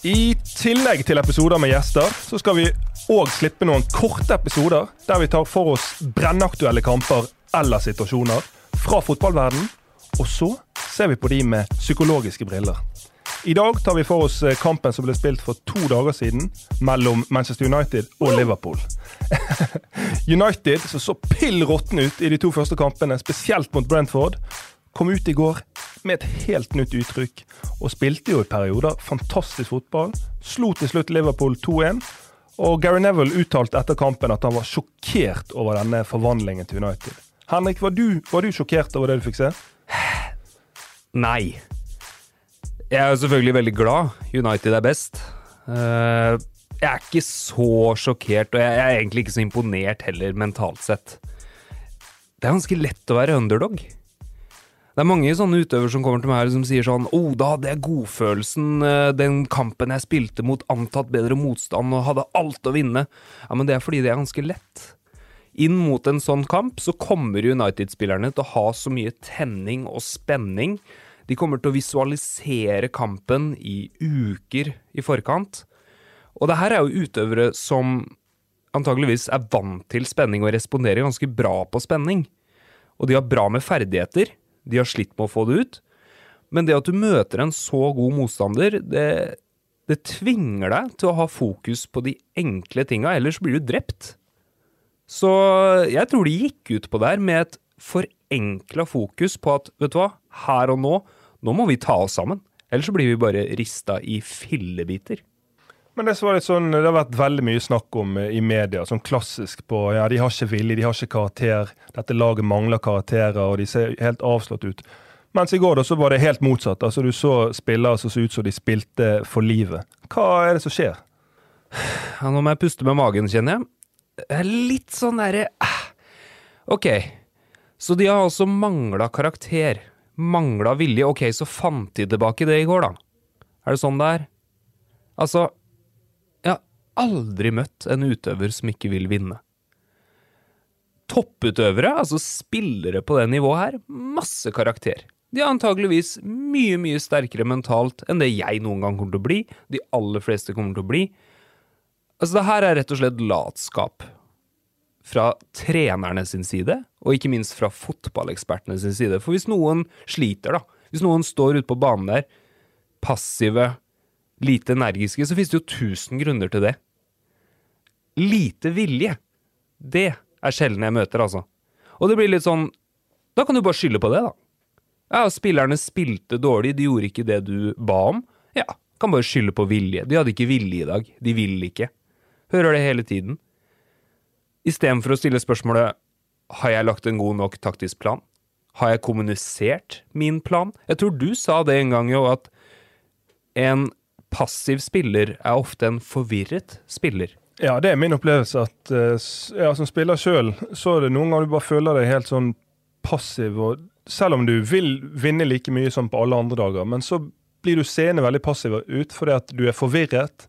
I tillegg til episoder med gjester, så skal vi òg slippe noen korte episoder der vi tar for oss brennaktuelle kamper eller situasjoner fra fotballverden, og så ser vi på de med psykologiske briller. I dag tar vi for oss eh, kampen som ble spilt for to dager siden mellom Manchester United og Liverpool. United, som så pill råtne ut i de to første kampene, spesielt mot Brentford, kom ut i går med et helt nytt uttrykk, og spilte jo i perioder fantastisk fotball. Slo til slutt Liverpool 2-1. Og Gary Neville uttalte etter kampen at han var sjokkert over denne forvandlingen til United. Henrik, var du, var du sjokkert over det du fikk se? Nei. Jeg er jo selvfølgelig veldig glad United er best. Eh, jeg er ikke så sjokkert, og jeg er egentlig ikke så imponert heller, mentalt sett. Det er ganske lett å være underdog. Det er mange sånne utøvere som kommer til meg her som sier sånn oh, da hadde jeg godfølelsen eh, den kampen jeg spilte mot antatt bedre motstand og hadde alt å vinne. Ja, men det er fordi det er ganske lett. Inn mot en sånn kamp så kommer United-spillerne til å ha så mye tenning og spenning. De kommer til å visualisere kampen i uker i forkant. Og det her er jo utøvere som antageligvis er vant til spenning og responderer ganske bra på spenning. Og de har bra med ferdigheter de har slitt med å få det ut. Men det at du møter en så god motstander, det, det tvinger deg til å ha fokus på de enkle tinga, ellers blir du drept. Så jeg tror de gikk ut på det her med et forenkla fokus på at vet du hva, her og nå, nå må vi ta oss sammen. Ellers så blir vi bare rista i fillebiter. Men det, sånn, det har vært veldig mye snakk om eh, i media, sånn klassisk på ja, de har ikke vilje, de har ikke karakter. Dette laget mangler karakterer, og de ser helt avslått ut. Mens i går da, så var det helt motsatt. Altså Du så spillere som så ut som de spilte for livet. Hva er det som skjer? Ja, nå må jeg puste med magen, kjenner jeg. Litt sånn derre ah. Ok, så de har altså mangla karakter. Mangla vilje. Ok, så fant de tilbake det i går, da. Er det sånn det er? Altså, aldri møtt en utøver som ikke vil vinne. Topputøvere, altså spillere på det nivået her, masse karakter. De er antageligvis mye, mye sterkere mentalt enn det jeg noen gang kommer til å bli, de aller fleste kommer til å bli. Altså, det her er rett og slett latskap. Fra trenerne sin side, og ikke minst fra fotballekspertene sin side. For hvis noen sliter, da, hvis noen står ute på banen der, passive, lite energiske, så finnes det jo tusen grunner til det. Lite vilje, det er sjelden jeg møter, altså. Og det blir litt sånn Da kan du bare skylde på det, da. Ja, spillerne spilte dårlig, de gjorde ikke det du ba om. Ja, kan bare skylde på vilje. De hadde ikke vilje i dag. De vil ikke. Hører det hele tiden. Istedenfor å stille spørsmålet har jeg lagt en god nok taktisk plan? Har jeg kommunisert min plan? Jeg tror du sa det en gang jo, at en passiv spiller er ofte en forvirret spiller. Ja, det er min opplevelse at eh, ja, som spiller sjøl, så er det noen ganger du bare føler deg helt sånn passiv. og Selv om du vil vinne like mye som på alle andre dager, men så blir du seende veldig passiv ut fordi at du er forvirret.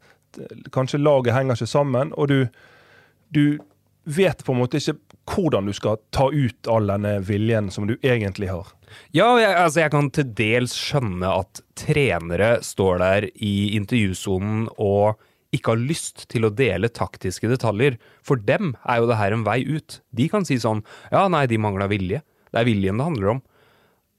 Kanskje laget henger ikke sammen, og du, du vet på en måte ikke hvordan du skal ta ut all denne viljen som du egentlig har. Ja, jeg, altså jeg kan til dels skjønne at trenere står der i intervjusonen og ikke har lyst til å dele taktiske detaljer. For dem er jo det her en vei ut. De kan si sånn ja, nei, de mangla vilje. Det er viljen det handler om.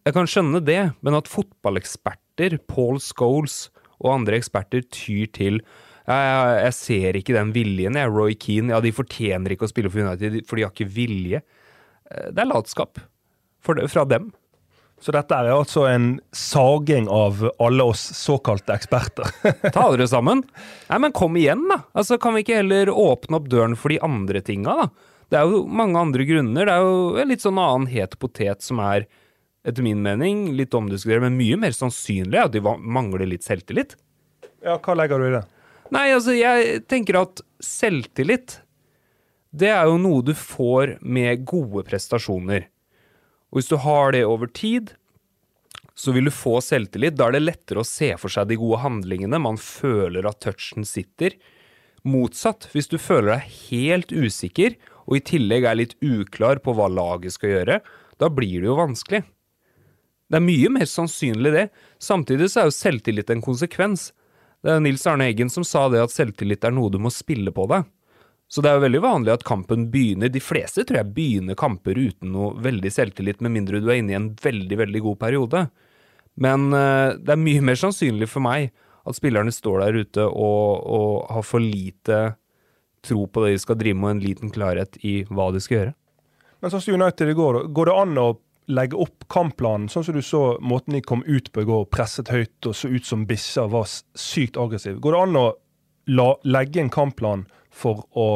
Jeg kan skjønne det, men at fotballeksperter, Paul Scholes og andre eksperter tyr til jeg, jeg ser ikke den viljen, jeg. Roy Keane, ja, de fortjener ikke å spille for United, for de har ikke vilje. Eh, det er latskap fra dem. Så dette er altså en saging av alle oss såkalte eksperter. Ta dere sammen. Nei, men kom igjen, da. Altså, Kan vi ikke heller åpne opp døren for de andre tinga, da? Det er jo mange andre grunner. Det er jo en litt sånn annen het potet som er, etter min mening, litt omdiskutert, men mye mer sannsynlig at de mangler litt selvtillit. Ja, hva legger du i det? Nei, altså, jeg tenker at selvtillit, det er jo noe du får med gode prestasjoner. Og hvis du har det over tid, så vil du få selvtillit. Da er det lettere å se for seg de gode handlingene. Man føler at touchen sitter. Motsatt, hvis du føler deg helt usikker, og i tillegg er litt uklar på hva laget skal gjøre, da blir det jo vanskelig. Det er mye mer sannsynlig det. Samtidig så er jo selvtillit en konsekvens. Det er Nils Arne Eggen som sa det at selvtillit er noe du må spille på deg. Så det er jo veldig vanlig at kampen begynner De fleste tror jeg begynner kamper uten noe veldig selvtillit, med mindre du er inne i en veldig, veldig god periode. Men uh, det er mye mer sannsynlig for meg at spillerne står der ute og, og har for lite tro på det de skal drive med, og en liten klarhet i hva de skal gjøre. Men sånn som United i går, går det an å legge opp kampplanen sånn som du så måten de kom ut på i går, presset høyt og så ut som bikkjer, var sykt aggressiv. Går det an å la, legge en kampplan for å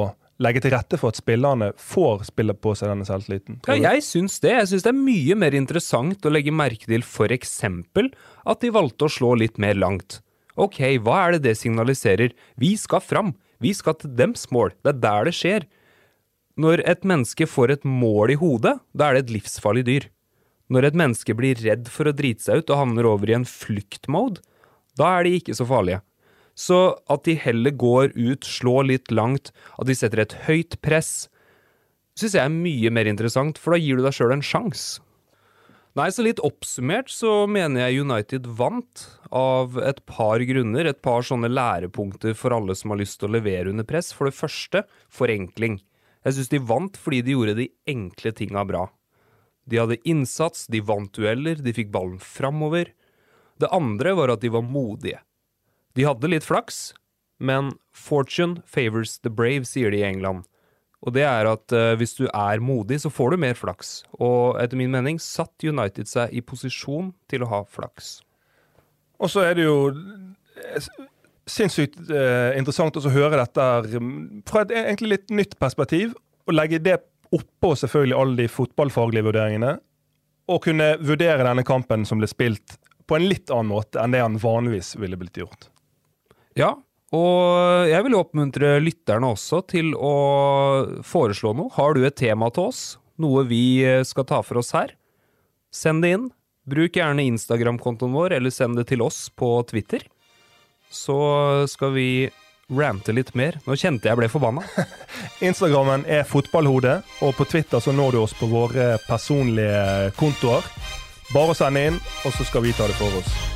legge til rette for at spillerne får spille på seg denne selvtilliten? Ja, jeg syns det. Jeg syns det er mye mer interessant å legge merke til f.eks. at de valgte å slå litt mer langt. Ok, hva er det det signaliserer? Vi skal fram. Vi skal til dems mål. Det er der det skjer. Når et menneske får et mål i hodet, da er det et livsfarlig dyr. Når et menneske blir redd for å drite seg ut og havner over i en fluktmode, da er de ikke så farlige. Så at de heller går ut, slår litt langt, at de setter et høyt press, syns jeg er mye mer interessant, for da gir du deg sjøl en sjanse. Nei, så litt oppsummert så mener jeg United vant av et par grunner. Et par sånne lærepunkter for alle som har lyst til å levere under press. For det første, forenkling. Jeg syns de vant fordi de gjorde de enkle tinga bra. De hadde innsats, de vant dueller, de fikk ballen framover. Det andre var at de var modige. De hadde litt flaks, men fortune favors the brave, sier de i England. Og det er at uh, hvis du er modig, så får du mer flaks. Og etter min mening satt United seg i posisjon til å ha flaks. Og så er det jo eh, sinnssykt uh, interessant å høre dette fra et egentlig litt nytt perspektiv. Og legge det oppå selvfølgelig alle de fotballfaglige vurderingene. Og kunne vurdere denne kampen som ble spilt på en litt annen måte enn det han vanligvis ville blitt gjort. Ja, og jeg vil oppmuntre lytterne også til å foreslå noe. Har du et tema til oss, noe vi skal ta for oss her, send det inn. Bruk gjerne Instagram-kontoen vår, eller send det til oss på Twitter. Så skal vi rante litt mer. Nå kjente jeg ble forbanna. Instagrammen er fotballhode, og på Twitter så når du oss på våre personlige kontoer. Bare send inn, og så skal vi ta det for oss.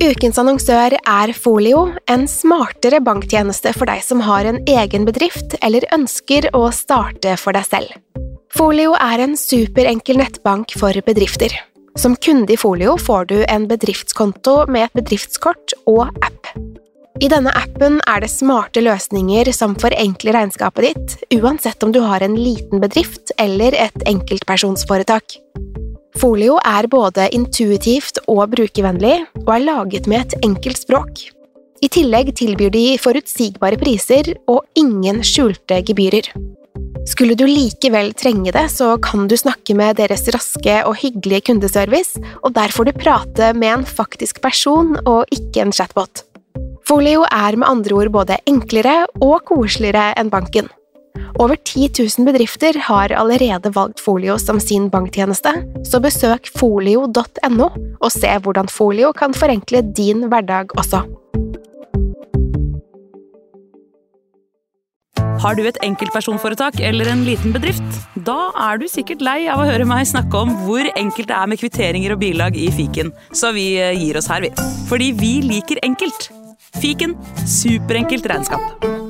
Ukens annonsør er Folio, en smartere banktjeneste for deg som har en egen bedrift eller ønsker å starte for deg selv. Folio er en superenkel nettbank for bedrifter. Som kunde i Folio får du en bedriftskonto med et bedriftskort og app. I denne appen er det smarte løsninger som forenkler regnskapet ditt, uansett om du har en liten bedrift eller et enkeltpersonsforetak. Folio er både intuitivt og brukervennlig, og er laget med et enkelt språk. I tillegg tilbyr de forutsigbare priser og ingen skjulte gebyrer. Skulle du likevel trenge det, så kan du snakke med deres raske og hyggelige kundeservice, og der får du prate med en faktisk person og ikke en chatbot. Folio er med andre ord både enklere og koseligere enn banken. Over 10 000 bedrifter har allerede valgt Folio som sin banktjeneste, så besøk folio.no og se hvordan Folio kan forenkle din hverdag også. Har du et enkeltpersonforetak eller en liten bedrift? Da er du sikkert lei av å høre meg snakke om hvor enkelt det er med kvitteringer og bilag i fiken, så vi eh, gir oss her, vi. Fordi vi liker enkelt. Fiken superenkelt regnskap.